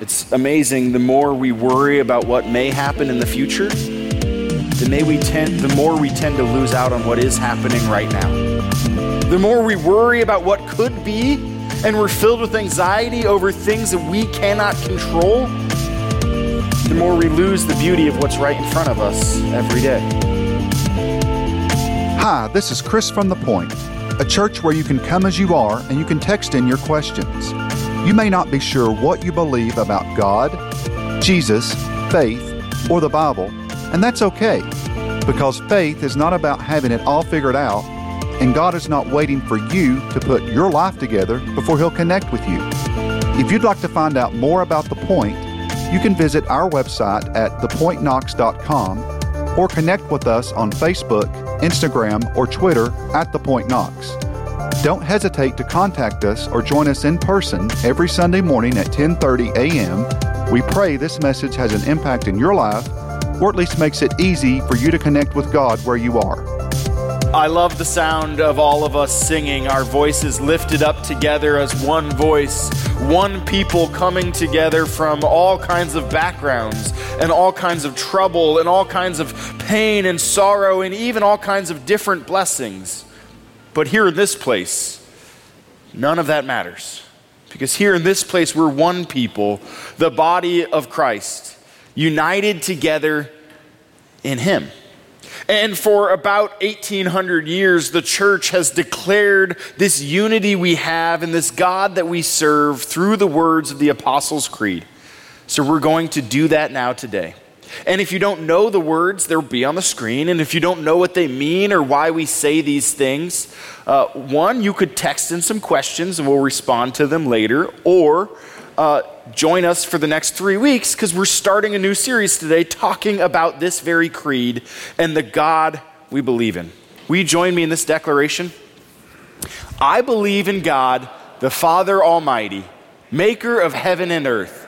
It's amazing. The more we worry about what may happen in the future, the, may we tend, the more we tend to lose out on what is happening right now. The more we worry about what could be, and we're filled with anxiety over things that we cannot control, the more we lose the beauty of what's right in front of us every day. Hi, this is Chris from The Point, a church where you can come as you are and you can text in your questions. You may not be sure what you believe about God, Jesus, faith, or the Bible, and that's okay, because faith is not about having it all figured out, and God is not waiting for you to put your life together before He'll connect with you. If you'd like to find out more about The Point, you can visit our website at thepointknox.com or connect with us on Facebook, Instagram, or Twitter at The Point Knox. Don't hesitate to contact us or join us in person every Sunday morning at 10:30 a.m. We pray this message has an impact in your life or at least makes it easy for you to connect with God where you are. I love the sound of all of us singing, our voices lifted up together as one voice, one people coming together from all kinds of backgrounds and all kinds of trouble and all kinds of pain and sorrow and even all kinds of different blessings. But here in this place, none of that matters. Because here in this place, we're one people, the body of Christ, united together in Him. And for about 1800 years, the church has declared this unity we have and this God that we serve through the words of the Apostles' Creed. So we're going to do that now today. And if you don't know the words, they'll be on the screen. And if you don't know what they mean or why we say these things, uh, one, you could text in some questions and we'll respond to them later. Or uh, join us for the next three weeks because we're starting a new series today talking about this very creed and the God we believe in. Will you join me in this declaration? I believe in God, the Father Almighty, maker of heaven and earth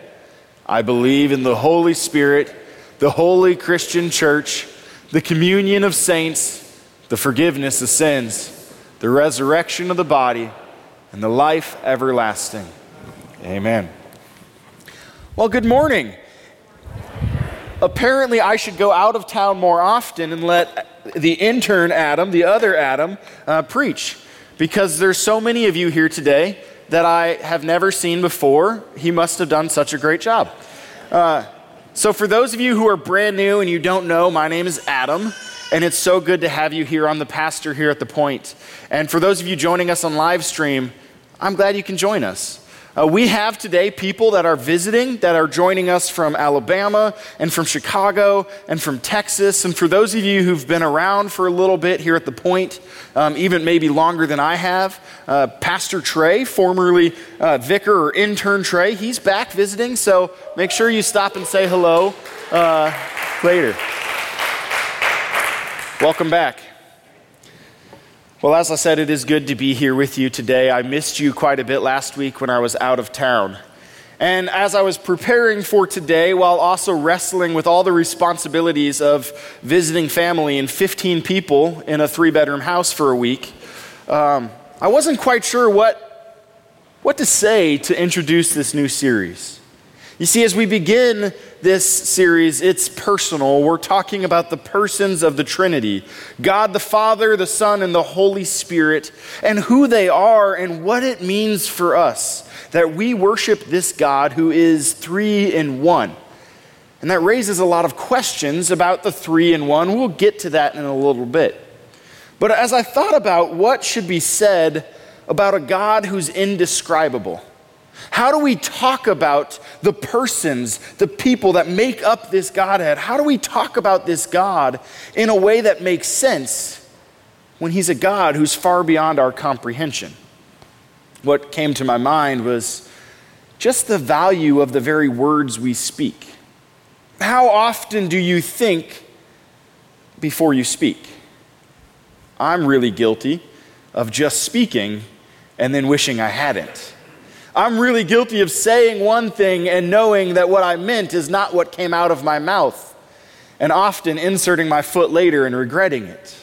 I believe in the Holy Spirit, the holy Christian church, the communion of saints, the forgiveness of sins, the resurrection of the body, and the life everlasting. Amen. Well, good morning. Apparently, I should go out of town more often and let the intern Adam, the other Adam, uh, preach because there's so many of you here today that I have never seen before. He must have done such a great job. Uh, so, for those of you who are brand new and you don't know, my name is Adam, and it's so good to have you here. I'm the pastor here at The Point. And for those of you joining us on live stream, I'm glad you can join us. Uh, we have today people that are visiting, that are joining us from Alabama and from Chicago and from Texas. And for those of you who've been around for a little bit here at the point, um, even maybe longer than I have, uh, Pastor Trey, formerly uh, vicar or intern Trey, he's back visiting. So make sure you stop and say hello uh, later. Welcome back. Well, as I said, it is good to be here with you today. I missed you quite a bit last week when I was out of town. And as I was preparing for today, while also wrestling with all the responsibilities of visiting family and 15 people in a three bedroom house for a week, um, I wasn't quite sure what, what to say to introduce this new series. You see, as we begin this series, it's personal. We're talking about the persons of the Trinity God the Father, the Son, and the Holy Spirit, and who they are and what it means for us that we worship this God who is three in one. And that raises a lot of questions about the three in one. We'll get to that in a little bit. But as I thought about what should be said about a God who's indescribable, how do we talk about the persons, the people that make up this Godhead? How do we talk about this God in a way that makes sense when He's a God who's far beyond our comprehension? What came to my mind was just the value of the very words we speak. How often do you think before you speak? I'm really guilty of just speaking and then wishing I hadn't. I'm really guilty of saying one thing and knowing that what I meant is not what came out of my mouth, and often inserting my foot later and regretting it.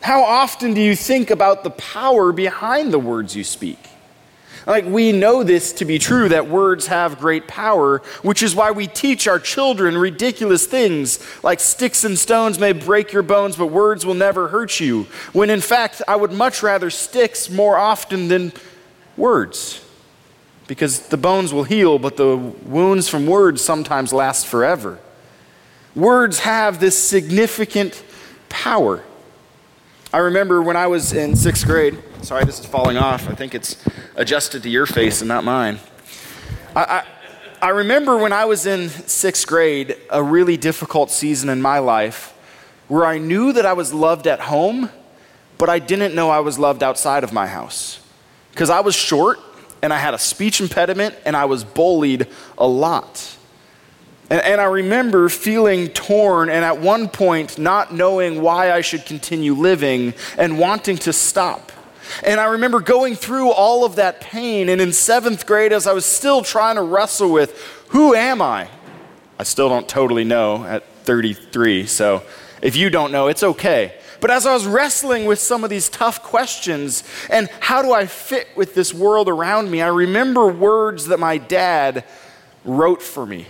How often do you think about the power behind the words you speak? Like, we know this to be true that words have great power, which is why we teach our children ridiculous things like sticks and stones may break your bones, but words will never hurt you. When in fact, I would much rather sticks more often than words. Because the bones will heal, but the wounds from words sometimes last forever. Words have this significant power. I remember when I was in sixth grade, sorry, this is falling off. I think it's adjusted to your face and not mine. I, I, I remember when I was in sixth grade, a really difficult season in my life where I knew that I was loved at home, but I didn't know I was loved outside of my house. Because I was short and I had a speech impediment and I was bullied a lot. And, and, I remember feeling torn and at one point not knowing why I should continue living and wanting to stop. And I remember going through all of that pain. And in seventh grade, as I was still trying to wrestle with who am I? I still don't totally know at 33. So if you don't know, it's okay. But as I was wrestling with some of these tough questions and how do I fit with this world around me, I remember words that my dad wrote for me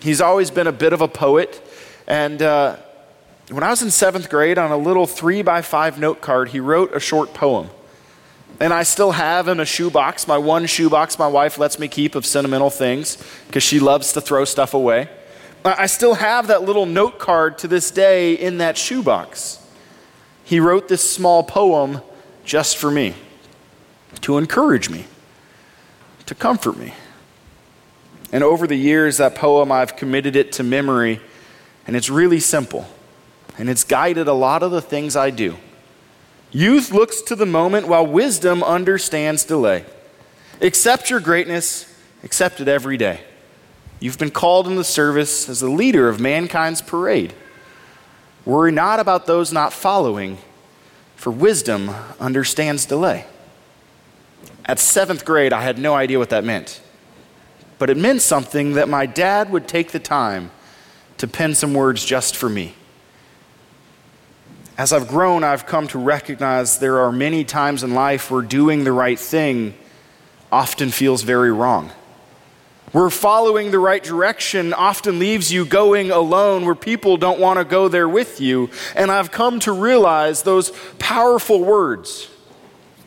He's always been a bit of a poet. And uh, when I was in seventh grade, on a little three by five note card, he wrote a short poem. And I still have in a shoebox, my one shoebox my wife lets me keep of sentimental things because she loves to throw stuff away. I still have that little note card to this day in that shoebox. He wrote this small poem just for me, to encourage me, to comfort me. And over the years, that poem, I've committed it to memory, and it's really simple. And it's guided a lot of the things I do. Youth looks to the moment while wisdom understands delay. Accept your greatness, accept it every day. You've been called in the service as the leader of mankind's parade. Worry not about those not following, for wisdom understands delay. At seventh grade, I had no idea what that meant but it meant something that my dad would take the time to pen some words just for me. As I've grown, I've come to recognize there are many times in life where doing the right thing often feels very wrong. Where following the right direction often leaves you going alone where people don't want to go there with you. And I've come to realize those powerful words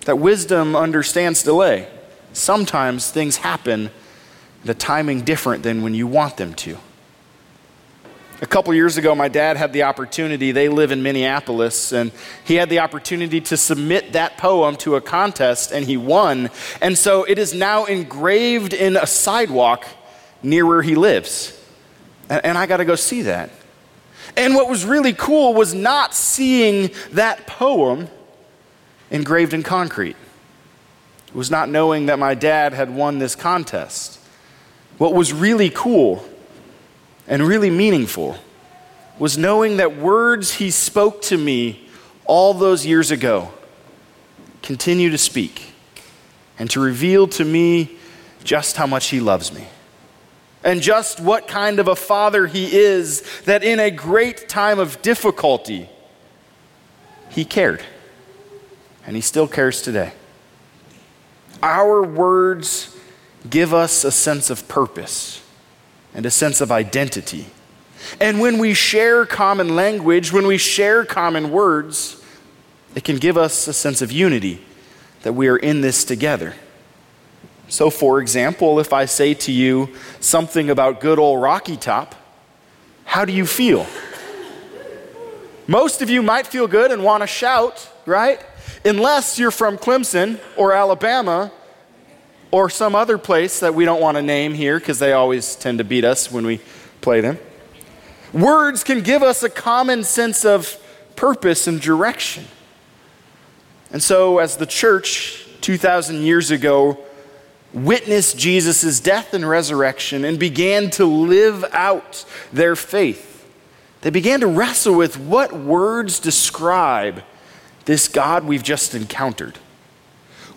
that wisdom understands delay. Sometimes things happen the timing different than when you want them to. A couple years ago, my dad had the opportunity, they live in Minneapolis, and he had the opportunity to submit that poem to a contest, and he won. And so it is now engraved in a sidewalk near where he lives. And I got to go see that. And what was really cool was not seeing that poem engraved in concrete. It was not knowing that my dad had won this contest. What was really cool and really meaningful was knowing that words he spoke to me all those years ago continue to speak and to reveal to me just how much he loves me and just what kind of a father he is that in a great time of difficulty, he cared. And he still cares today. Our words give us a sense of purpose and a sense of identity. And when we share common language, when we share common words, it can give us a sense of unity that we are in this together. So, for example, if I say to you something about good old Rocky Top, how do you feel? Most of you might feel good and want to shout, right? Unless you're from Clemson or Alabama or some other place that we don't want to name here because they always tend to beat us when we play them. Words can give us a common sense of purpose and direction. And so, as the church 2,000 years ago witnessed Jesus' death and resurrection and began to live out their faith. They began to wrestle with what words describe this God we've just encountered.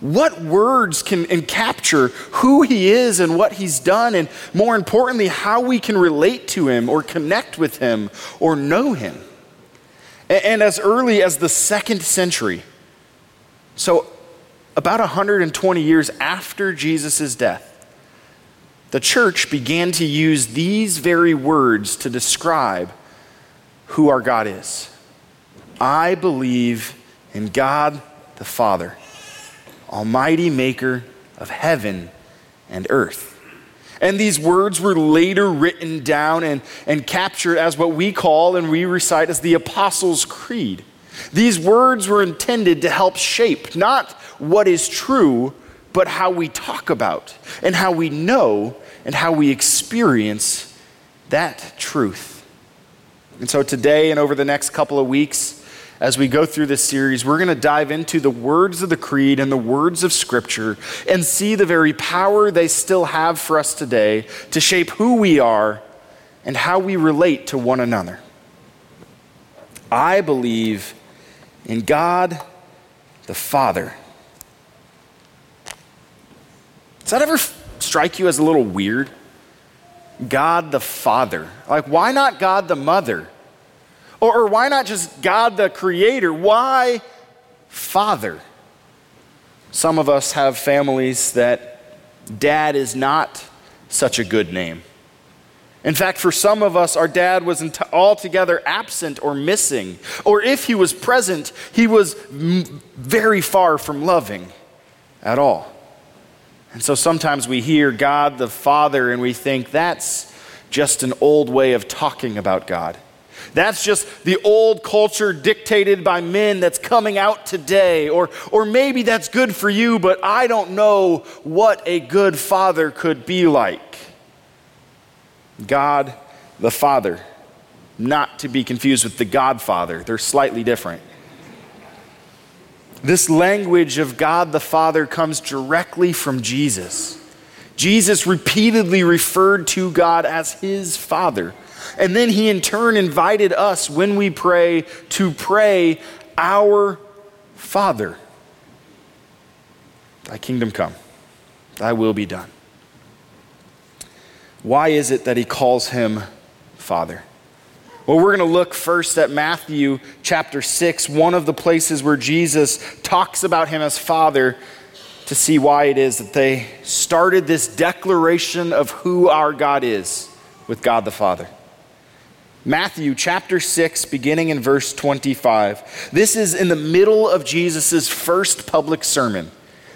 What words can and capture who he is and what he's done, and more importantly, how we can relate to him or connect with him or know him? And, and as early as the second century, so about 120 years after Jesus' death, the church began to use these very words to describe who our God is. I believe in God the Father, Almighty Maker of heaven and earth. And these words were later written down and, and captured as what we call and we recite as the Apostles' Creed. These words were intended to help shape not what is true, but how we talk about and how we know and how we experience that truth. And so today and over the next couple of weeks, as we go through this series, we're going to dive into the words of the Creed and the words of Scripture and see the very power they still have for us today to shape who we are and how we relate to one another. I believe in God the Father. Does that ever strike you as a little weird? God the Father. Like, why not God the Mother? Or, or why not just God the Creator? Why Father? Some of us have families that dad is not such a good name. In fact, for some of us, our dad was altogether absent or missing. Or if he was present, he was very far from loving at all. And so sometimes we hear God the Father and we think that's just an old way of talking about God. That's just the old culture dictated by men that's coming out today. Or, or maybe that's good for you, but I don't know what a good father could be like. God the Father, not to be confused with the Godfather, they're slightly different. This language of God the Father comes directly from Jesus. Jesus repeatedly referred to God as his Father. And then he in turn invited us when we pray to pray, Our Father. Thy kingdom come, thy will be done. Why is it that he calls him Father? Well, we're going to look first at Matthew chapter 6, one of the places where Jesus talks about him as Father, to see why it is that they started this declaration of who our God is with God the Father. Matthew chapter 6, beginning in verse 25. This is in the middle of Jesus' first public sermon.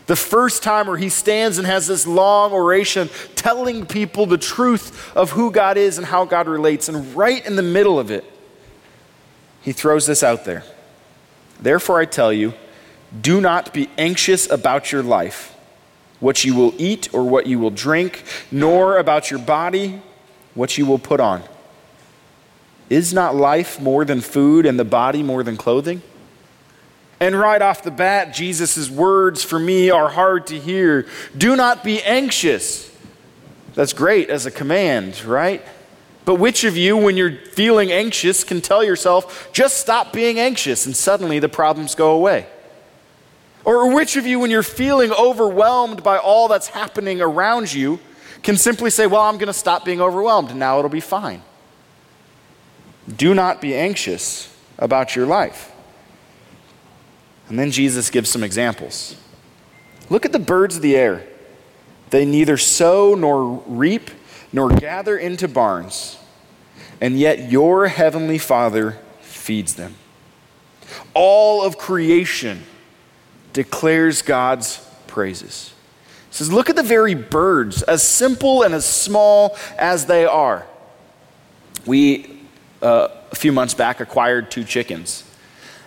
The first time where he stands and has this long oration telling people the truth of who God is and how God relates. And right in the middle of it, he throws this out there. Therefore, I tell you, do not be anxious about your life, what you will eat or what you will drink, nor about your body, what you will put on. Is not life more than food and the body more than clothing? And right off the bat, Jesus' words for me are hard to hear. Do not be anxious. That's great as a command, right? But which of you, when you're feeling anxious, can tell yourself, just stop being anxious, and suddenly the problems go away? Or which of you, when you're feeling overwhelmed by all that's happening around you, can simply say, Well, I'm going to stop being overwhelmed, and now it'll be fine? Do not be anxious about your life. And then Jesus gives some examples. Look at the birds of the air. They neither sow nor reap nor gather into barns, and yet your heavenly Father feeds them. All of creation declares God's praises. Says, Look at the very birds, as simple and as small as they are. We uh, a few months back acquired two chickens.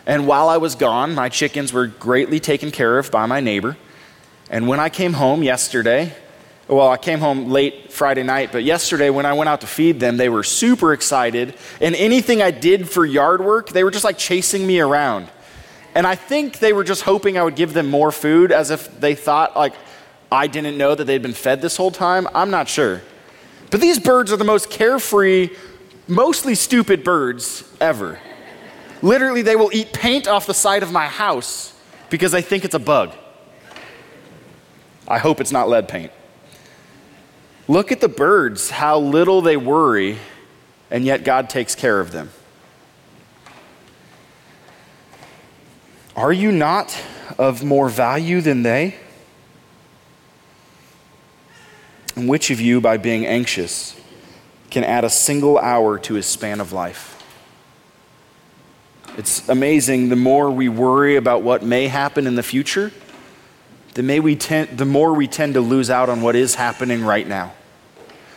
And while I was gone, my chickens were greatly taken care of by my neighbor. And when I came home yesterday, well, I came home late Friday night, but yesterday when I went out to feed them, they were super excited. And anything I did for yard work, they were just like chasing me around. And I think they were just hoping I would give them more food as if they thought, like, I didn't know that they'd been fed this whole time? I'm not sure. But these birds are the most carefree, mostly stupid birds ever. Literally, they will eat paint off the side of my house because they think it's a bug. I hope it's not lead paint. Look at the birds, how little they worry, and yet God takes care of them. Are you not of more value than they? And which of you, by being anxious, can add a single hour to his span of life? It's amazing. The more we worry about what may happen in the future, the, may we tend, the more we tend to lose out on what is happening right now.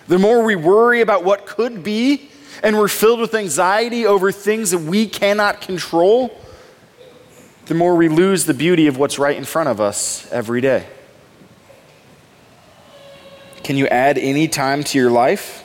The more we worry about what could be, and we're filled with anxiety over things that we cannot control, the more we lose the beauty of what's right in front of us every day. Can you add any time to your life?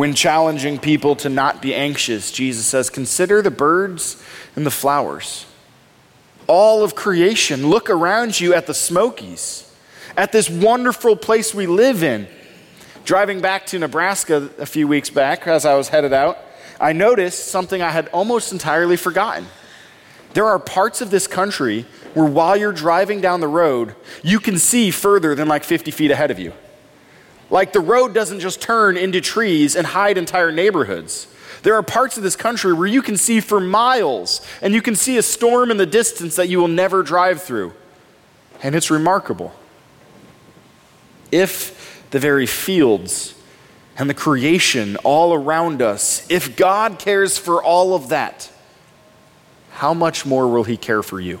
When challenging people to not be anxious, Jesus says, Consider the birds and the flowers. All of creation, look around you at the Smokies, at this wonderful place we live in Driving back to Nebraska a few weeks back as I was headed out, I noticed something I had almost entirely forgotten. There are parts of this country where while you're driving down the road, you can see further than like 50 feet ahead of you. Like the road doesn't just turn into trees and hide entire neighborhoods. There are parts of this country where you can see for miles and you can see a storm in the distance that you will never drive through. And it's remarkable. If the very fields and the creation all around us, if God cares for all of that, how much more will He care for you?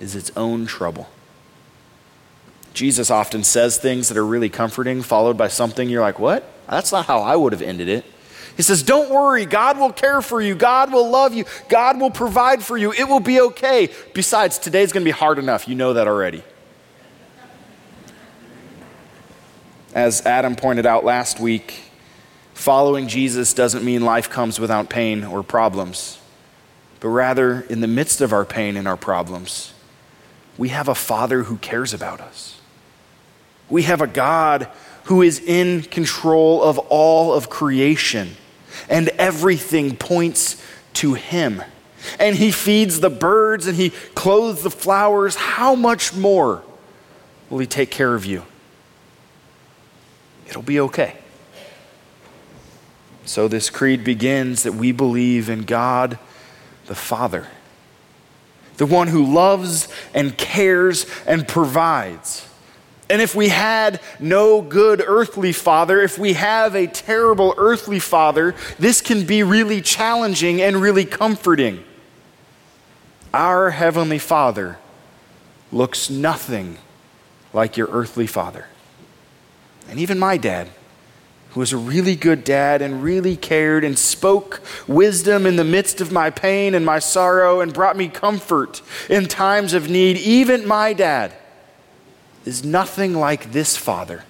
is its own trouble. Jesus often says things that are really comforting, followed by something you're like, what? That's not how I would have ended it. He says, Don't worry, God will care for you, God will love you, God will provide for you, it will be okay. Besides, today's gonna be hard enough, you know that already. As Adam pointed out last week, following Jesus doesn't mean life comes without pain or problems, but rather, in the midst of our pain and our problems, we have a Father who cares about us. We have a God who is in control of all of creation and everything points to him. And he feeds the birds and he clothes the flowers. How much more will he take care of you? It'll be okay. So, this creed begins that we believe in God the Father, the one who loves and cares and provides. And if we had no good earthly father, if we have a terrible earthly father, this can be really challenging and really comforting. Our heavenly father looks nothing like your earthly father. And even my dad, who was a really good dad and really cared and spoke wisdom in the midst of my pain and my sorrow and brought me comfort in times of need, even my dad is nothing like this Father.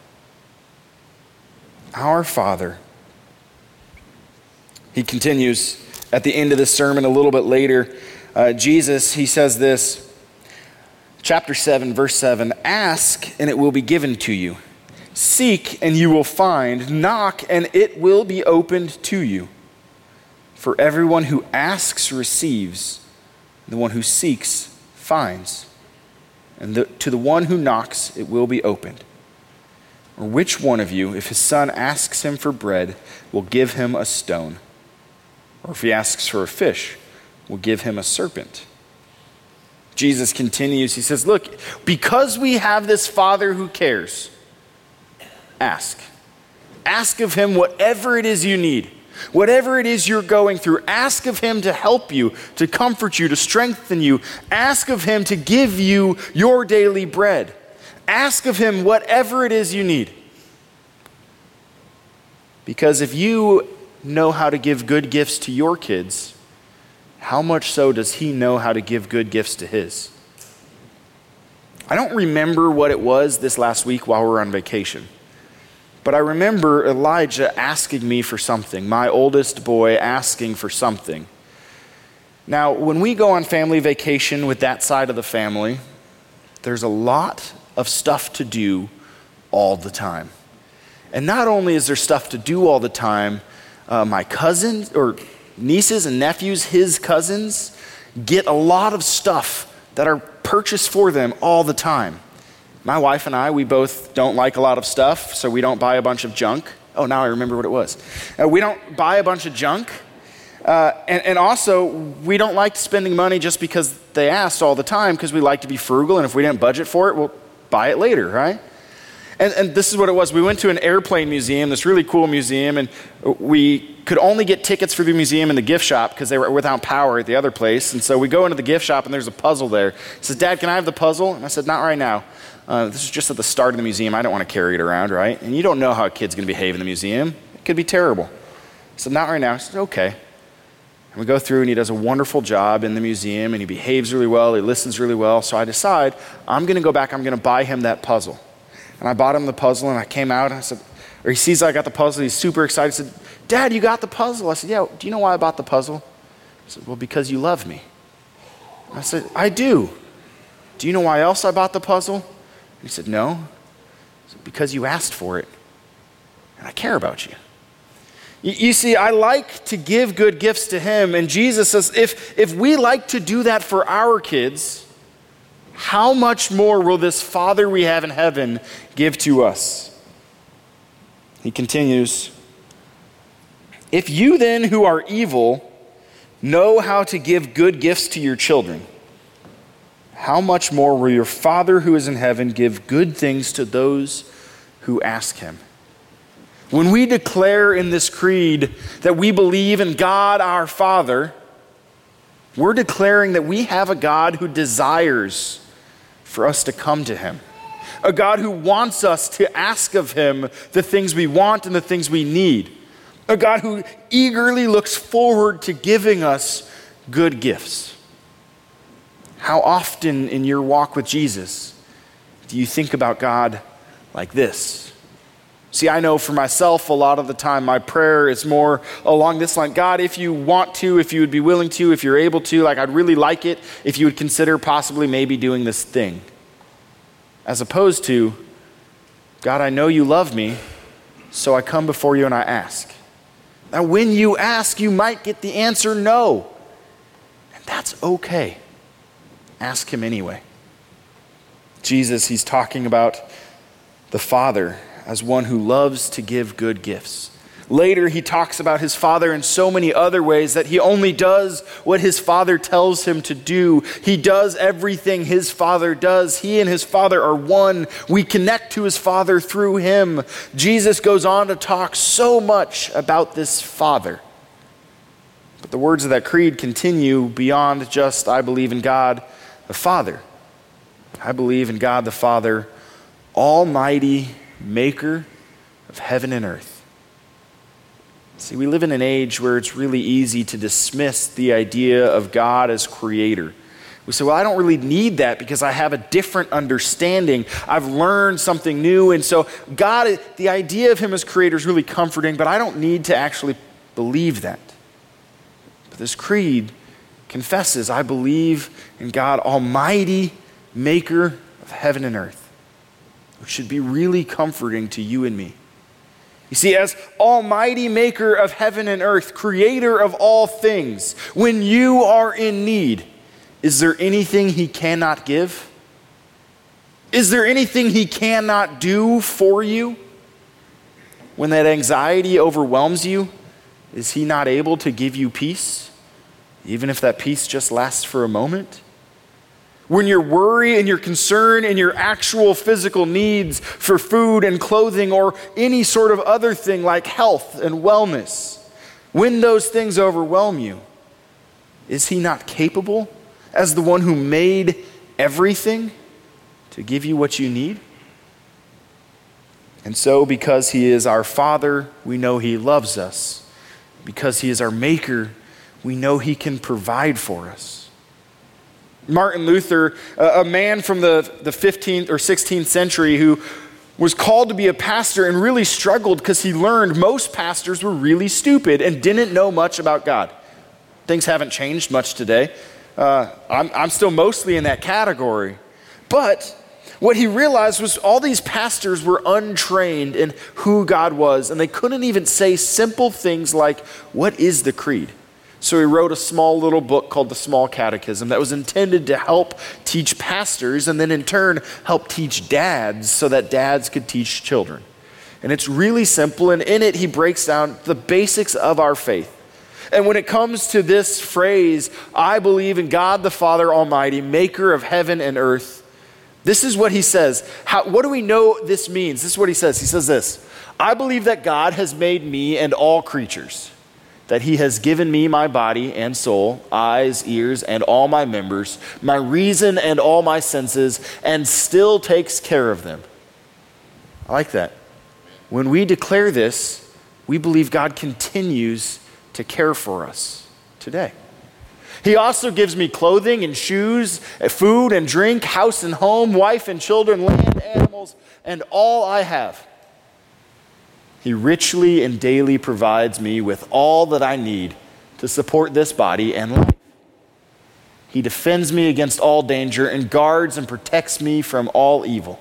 Our Father. He continues at the end of the sermon a little bit later. Uh, Jesus, he says this, chapter 7, verse 7 Ask, and it will be given to you. Seek, and you will find. Knock, and it will be opened to you. For everyone who asks receives, the one who seeks finds and the, to the one who knocks, it will be opened. Or which one of you, if his son asks him for bread, will give him a stone? Or if he asks for a fish, will give him a serpent? Jesus continues, he says, Look, because we have this Father who cares, ask. Ask of him whatever it is you need. Whatever it is you're going through, ask of Him to help you, to comfort you, to strengthen you. Ask of Him to give you your daily bread. Ask of Him whatever it is you need. Because if you know how to give good gifts to your kids, how much so does He know how to give good gifts to His? I don't remember what it was this last week while we were on vacation. But I remember Elijah asking me for something, my oldest boy asking for something. Now, when we go on family vacation with that side of the family, there's a lot of stuff to do all the time. And not only is there stuff to do all the time, uh, my cousins or nieces and nephews, his cousins, get a lot of stuff that are purchased for them all the time. My wife and I, we both don't like a lot of stuff, so we don't buy a bunch of junk. Oh, now I remember what it was. Uh, we don't buy a bunch of junk. Uh, and, and, also, we don't like spending money just because they asked all the time, because we like to be frugal, and if we didn't budget for it, we'll buy it later, right? And, and this is what it was. We went to an airplane museum, this really cool museum, and we could only get tickets for the museum in the gift shop because they were without power at the other place. And so we go into the gift shop, and there's a puzzle there. He says, Dad, can I have the puzzle? And I said, Not right now. Uh, this is just at the start of the museum. I don't want to carry it around, right? And you don't know how a kid's going to behave in the museum. It could be terrible. So, not right now. I said, okay. And we go through, and he does a wonderful job in the museum, and he behaves really well, he listens really well. So, I decide I'm going to go back, I'm going to buy him that puzzle. And I bought him the puzzle, and I came out, and I said, or he sees I got the puzzle, he's super excited. He said, Dad, you got the puzzle. I said, Yeah, do you know why I bought the puzzle? He said, Well, because you love me. I said, I do. Do you know why else I bought the puzzle? He said, No. Said, because you asked for it, and I care about you. you. You see, I like to give good gifts to him, and Jesus says, if, if we like to do that for our kids, how much more will this Father we have in heaven give to us? He continues, If you then, who are evil, know how to give good gifts to your children, how much more will your Father who is in heaven give good things to those who ask him? When we declare in this creed that we believe in God our Father, we're declaring that we have a God who desires for us to come to him. A God who wants us to ask of him the things we want and the things we need. A God who eagerly looks forward to giving us good gifts. How often in your walk with Jesus do you think about God like this? See, I know for myself, a lot of the time, my prayer is more along this line God, if you want to, if you would be willing to, if you're able to, like I'd really like it if you would consider possibly maybe doing this thing. As opposed to, God, I know you love me, so I come before you and I ask. Now, when you ask, you might get the answer no. And that's okay. Ask him anyway. Jesus, he's talking about the Father as one who loves to give good gifts. Later, he talks about his Father in so many other ways that he only does what his Father tells him to do. He does everything his Father does. He and his Father are one. We connect to his Father through him. Jesus goes on to talk so much about this Father. But the words of that creed continue beyond just, I believe in God the Father. I believe in God the Father, Almighty, Maker of heaven and earth. See, we live in an age where it's really easy to dismiss the idea of God as creator. We say, well, I don't really need that because I have a different understanding. I've learned something new. And so, God, the idea of Him as creator is really comforting, but I don't need to actually believe that. But this creed confesses, I believe in God Almighty, maker of heaven and earth, which should be really comforting to you and me. You see, as Almighty Maker of heaven and earth, Creator of all things, when you are in need, is there anything He cannot give? Is there anything He cannot do for you? When that anxiety overwhelms you, is He not able to give you peace, even if that peace just lasts for a moment? When your worry and your concern and your actual physical needs for food and clothing or any sort of other thing like health and wellness, when those things overwhelm you, is He not capable, as the one who made everything, to give you what you need? And so, because He is our Father, we know He loves us. Because He is our Maker, we know He can provide for us. Martin Luther, a man from the, the 15th or 16th century who was called to be a pastor and really struggled because he learned most pastors were really stupid and didn't know much about God. Things haven't changed much today. Uh, I'm, I'm still mostly in that category. But what he realized was all these pastors were untrained in who God was, and they couldn't even say simple things like, What is the creed? So he wrote a small little book called the Small Catechism that was intended to help teach pastors and then in turn help teach dads so that dads could teach children. And it's really simple, and in it he breaks down the basics of our faith. And when it comes to this phrase, I believe in God the Father Almighty, maker of heaven and earth, this is what he says. How, what do we know this means? This is what he says. He says this I believe that God has made me and all creatures that he has given me my body and soul, eyes, ears, and all my members, my reason and all my senses, and still takes care of them. I like that. When we declare this, we believe God continues to care for us today. He also gives me clothing and shoes, eh, food and drink, house and home, wife and children, land, animals, and all I have. He richly and daily provides me with all that I need to support this body and life. He defends me against all danger and guards and protects me from all evil.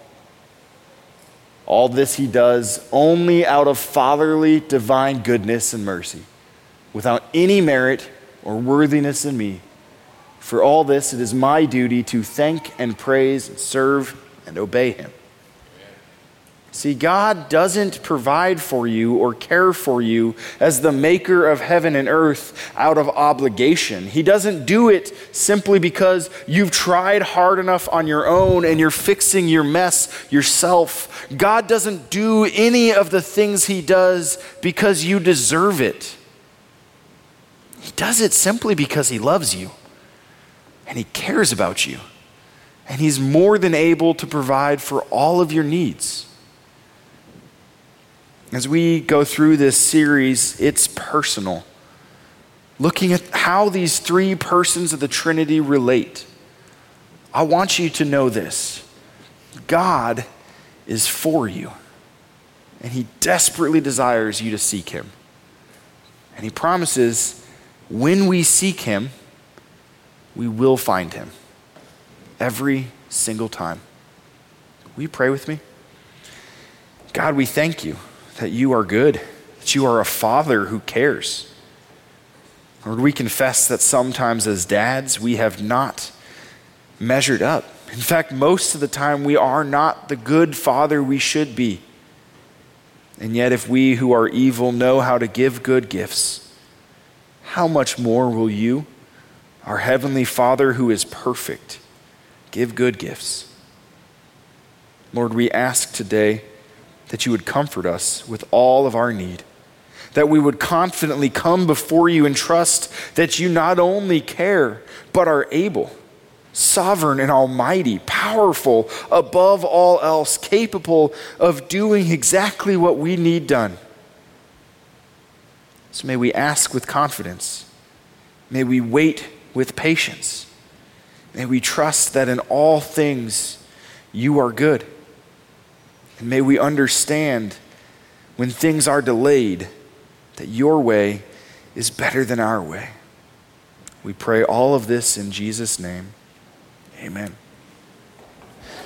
All this he does only out of fatherly divine goodness and mercy, without any merit or worthiness in me. For all this, it is my duty to thank and praise and serve and obey him. See, God doesn't provide for you or care for you as the maker of heaven and earth out of obligation. He doesn't do it simply because you've tried hard enough on your own and you're fixing your mess yourself. God doesn't do any of the things He does because you deserve it. He does it simply because He loves you and He cares about you. And He's more than able to provide for all of your needs. As we go through this series, it's personal. Looking at how these three persons of the Trinity relate. I want you to know this God is for you, and He desperately desires you to seek Him. And He promises when we seek Him, we will find Him every single time. Will you pray with me? God, we thank you that you are good, that you are a father who cares. Lord, we confess that sometimes as dads, we have not measured up. In fact, most of the time, we are not the good father we should be. And yet, if we who are evil know how to give good gifts, how much more will you, our Heavenly Father who is perfect, give good gifts? Lord, we ask today that you would comfort us with all of our need, that we would confidently come before you and trust that you not only care, but are able, sovereign and almighty, powerful above all else, capable of doing exactly what we need done. So may we ask with confidence. May we wait with patience. May we trust that in all things you are good may we understand when things are delayed that your way is better than our way. We pray all of this in Jesus' name. Amen.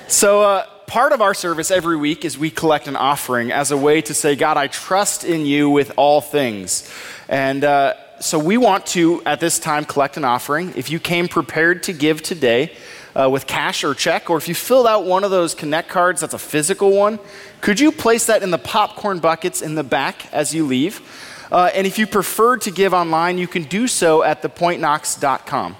So, uh, part of our service every week is we collect an offering as a way to say, God, I trust in you with all things. And uh, so we want to, at this time, collect an offering. If you came prepared to give today uh, with cash or check, or if you filled out one of those Connect cards, that's a physical one, could you place that in the popcorn buckets in the back as you leave? Uh, and if you prefer to give online, you can do so at thepointknox.com.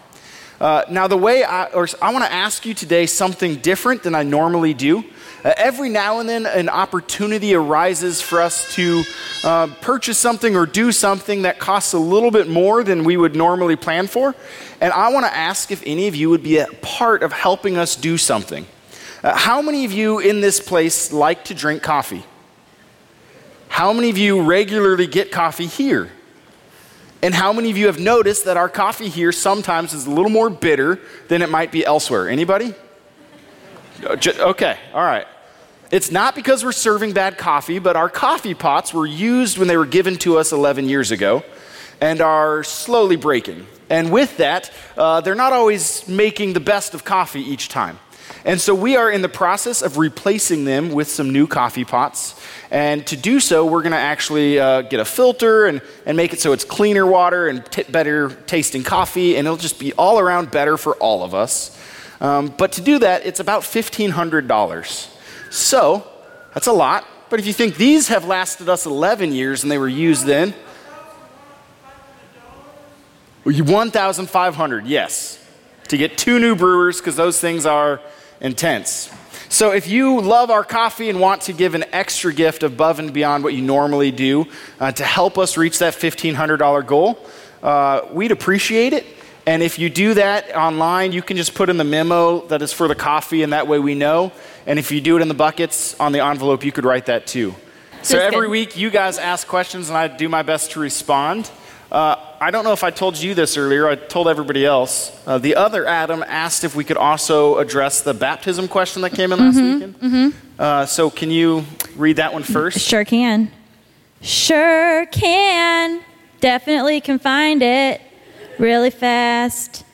Uh, now, the way I, or I want to ask you today something different than I normally do. Uh, every now and then, an opportunity arises for us to uh, purchase something or do something that costs a little bit more than we would normally plan for. And I want to ask if any of you would be a part of helping us do something. Uh, how many of you in this place like to drink coffee? How many of you regularly get coffee here? And how many of you have noticed that our coffee here sometimes is a little more bitter than it might be elsewhere? Anybody? Okay, all right. It's not because we're serving bad coffee, but our coffee pots were used when they were given to us 11 years ago and are slowly breaking. And with that, uh, they're not always making the best of coffee each time. And so we are in the process of replacing them with some new coffee pots. And to do so, we're going to actually uh, get a filter and, and make it so it's cleaner water and t- better tasting coffee, and it'll just be all around better for all of us. Um, but to do that, it's about $1,500. So that's a lot. But if you think these have lasted us 11 years and they were used then, 1,500, yes. To get two new brewers, because those things are intense. So, if you love our coffee and want to give an extra gift above and beyond what you normally do uh, to help us reach that $1,500 goal, uh, we'd appreciate it. And if you do that online, you can just put in the memo that is for the coffee, and that way we know. And if you do it in the buckets on the envelope, you could write that too. So, every good. week, you guys ask questions, and I do my best to respond. Uh, I don't know if I told you this earlier, I told everybody else. Uh, the other Adam asked if we could also address the baptism question that came in last mm-hmm, weekend. Mm-hmm. Uh, so, can you read that one first? Sure can. Sure can. Definitely can find it really fast.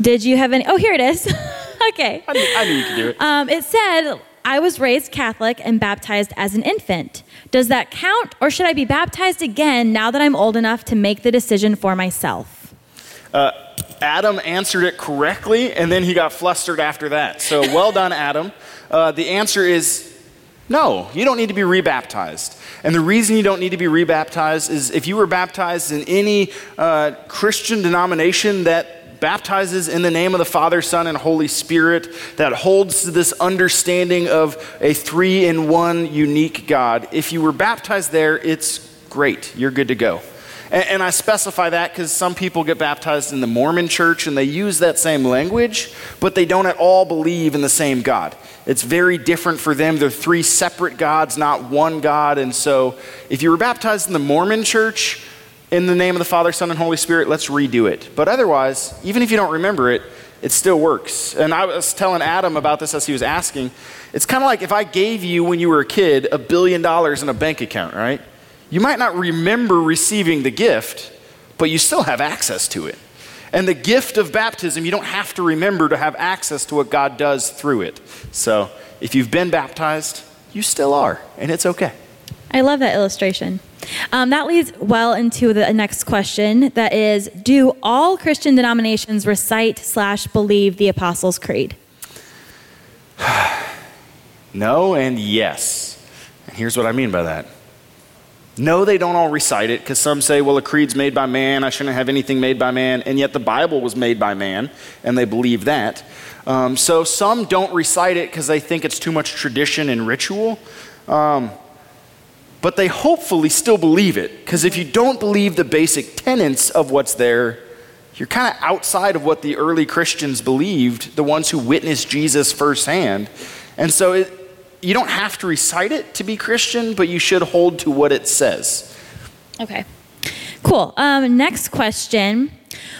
Did you have any? Oh, here it is. okay. I knew, I knew, you could do it. Um, it said, I was raised Catholic and baptized as an infant. Does that count, or should I be baptized again now that I'm old enough to make the decision for myself? Uh, Adam answered it correctly, and then he got flustered after that. So well done, Adam. Uh, the answer is no, you don't need to be rebaptized. And the reason you don't need to be rebaptized is if you were baptized in any uh, Christian denomination that baptizes in the name of the Father, Son, and Holy Spirit, that holds to this understanding of a three in one unique God. If you were baptized there, it's great. You're good to go. And, and I specify that because some people get baptized in the Mormon church and they use that same language, but they don't at all believe in the same God. It's very different for them. They're three separate gods, not one God. And so if you were baptized in the Mormon church, in the name of the Father, Son, and Holy Spirit, let's redo it. But otherwise, even if you don't remember it, it still works. And I was telling Adam about this as he was asking. It's kind of like if I gave you, when you were a kid, a billion dollars in a bank account, right? You might not remember receiving the gift, but you still have access to it. And the gift of baptism, you don't have to remember to have access to what God does through it. So if you've been baptized, you still are, and it's okay. I love that illustration. Um, that leads well into the next question that is Do all Christian denominations recite slash believe the Apostles' Creed? no, and yes. And here's what I mean by that. No, they don't all recite it because some say, well, a creed's made by man. I shouldn't have anything made by man. And yet the Bible was made by man, and they believe that. Um, so some don't recite it because they think it's too much tradition and ritual. Um, but they hopefully still believe it. Because if you don't believe the basic tenets of what's there, you're kind of outside of what the early Christians believed, the ones who witnessed Jesus firsthand. And so it, you don't have to recite it to be Christian, but you should hold to what it says. Okay, cool. Um, next question.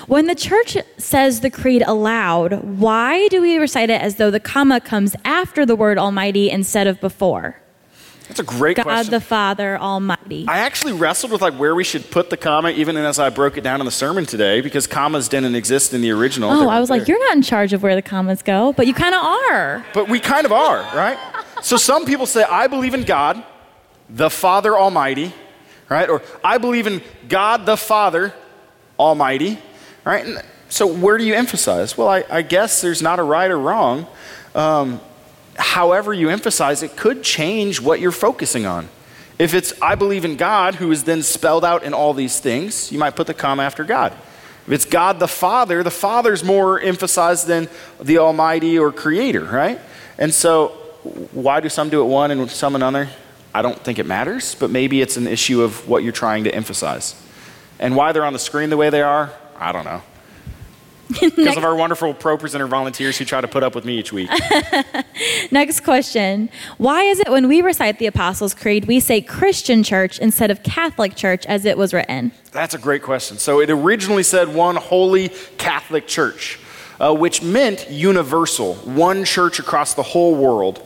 When the church says the creed aloud, why do we recite it as though the comma comes after the word Almighty instead of before? That's a great question. God question. the Father Almighty. I actually wrestled with like where we should put the comma, even as I broke it down in the sermon today, because commas didn't exist in the original. Oh, I was there. like, you're not in charge of where the commas go, but you kind of are. But we kind of are, right? So some people say, I believe in God, the Father Almighty, right? Or I believe in God the Father, Almighty, right? And so where do you emphasize? Well, I, I guess there's not a right or wrong. Um, however, you emphasize it could change what you're focusing on. If it's, I believe in God, who is then spelled out in all these things, you might put the comma after God. If it's God the Father, the Father's more emphasized than the Almighty or Creator, right? And so, why do some do it one and some another? I don't think it matters, but maybe it's an issue of what you're trying to emphasize. And why they're on the screen the way they are, I don't know. Because of our wonderful ProPresenter volunteers who try to put up with me each week. Next question. Why is it when we recite the Apostles' Creed, we say Christian church instead of Catholic church as it was written? That's a great question. So it originally said one holy Catholic church, uh, which meant universal, one church across the whole world.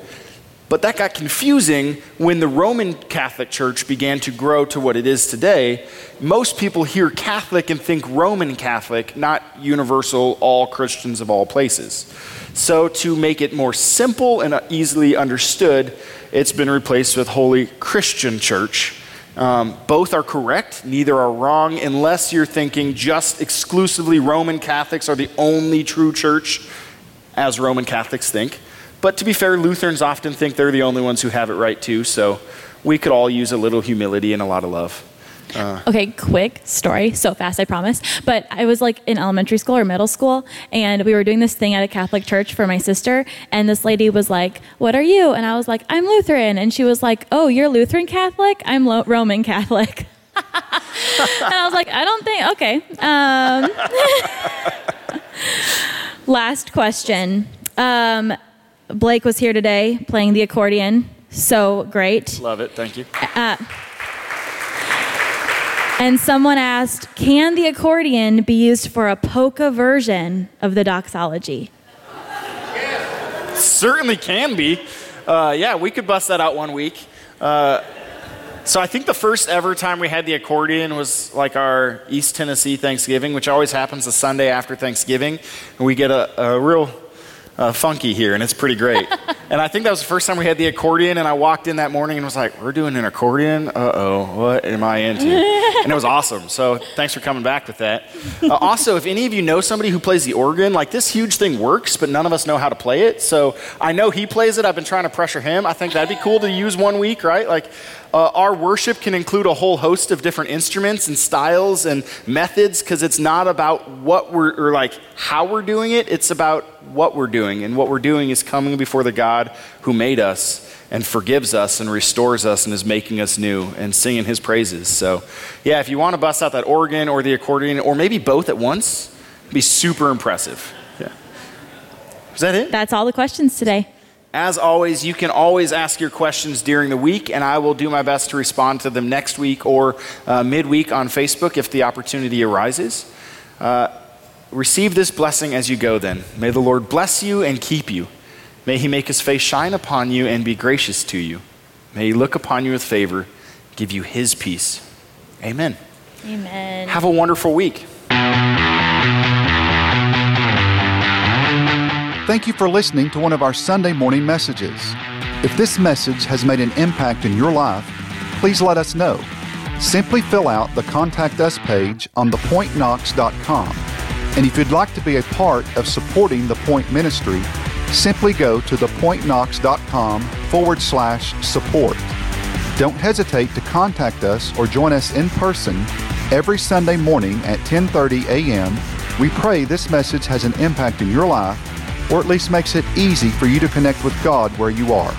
But that got confusing when the Roman Catholic Church began to grow to what it is today. Most people hear Catholic and think Roman Catholic, not universal, all Christians of all places. So, to make it more simple and easily understood, it's been replaced with Holy Christian Church. Um, both are correct, neither are wrong, unless you're thinking just exclusively Roman Catholics are the only true church, as Roman Catholics think. But to be fair, Lutherans often think they're the only ones who have it right too, so we could all use a little humility and a lot of love. Uh, okay, quick story, so fast, I promise. But I was like in elementary school or middle school, and we were doing this thing at a Catholic church for my sister, and this lady was like, What are you? And I was like, I'm Lutheran. And she was like, Oh, you're Lutheran Catholic? I'm Lo- Roman Catholic. and I was like, I don't think, okay. Um, last question. Um, Blake was here today playing the accordion. So great. Love it. Thank you. Uh, and someone asked, can the accordion be used for a polka version of the doxology? Certainly can be. Uh, yeah, we could bust that out one week. Uh, so I think the first ever time we had the accordion was like our East Tennessee Thanksgiving, which always happens the Sunday after Thanksgiving. And we get a, a real uh, funky here, and it's pretty great. and I think that was the first time we had the accordion, and I walked in that morning and was like, "We're doing an accordion? Uh oh, what am I into?" and it was awesome. So thanks for coming back with that. Uh, also, if any of you know somebody who plays the organ, like this huge thing works, but none of us know how to play it. So I know he plays it. I've been trying to pressure him. I think that'd be cool to use one week, right? Like uh, our worship can include a whole host of different instruments and styles and methods because it's not about what we're, or like how we're doing it, it's about what we're doing. And what we're doing is coming before the God who made us and forgives us and restores us and is making us new and singing his praises. So, yeah, if you want to bust out that organ or the accordion or maybe both at once, be super impressive. Yeah. Is that it? That's all the questions today. As always, you can always ask your questions during the week, and I will do my best to respond to them next week or uh, midweek on Facebook if the opportunity arises. Uh, receive this blessing as you go, then. May the Lord bless you and keep you. May he make his face shine upon you and be gracious to you. May he look upon you with favor, give you his peace. Amen. Amen. Have a wonderful week. Thank you for listening to one of our Sunday morning messages. If this message has made an impact in your life, please let us know. Simply fill out the Contact Us page on thepointknox.com. And if you'd like to be a part of supporting the Point Ministry, simply go to thepointknox.com forward slash support. Don't hesitate to contact us or join us in person every Sunday morning at 10:30 a.m. We pray this message has an impact in your life or at least makes it easy for you to connect with God where you are.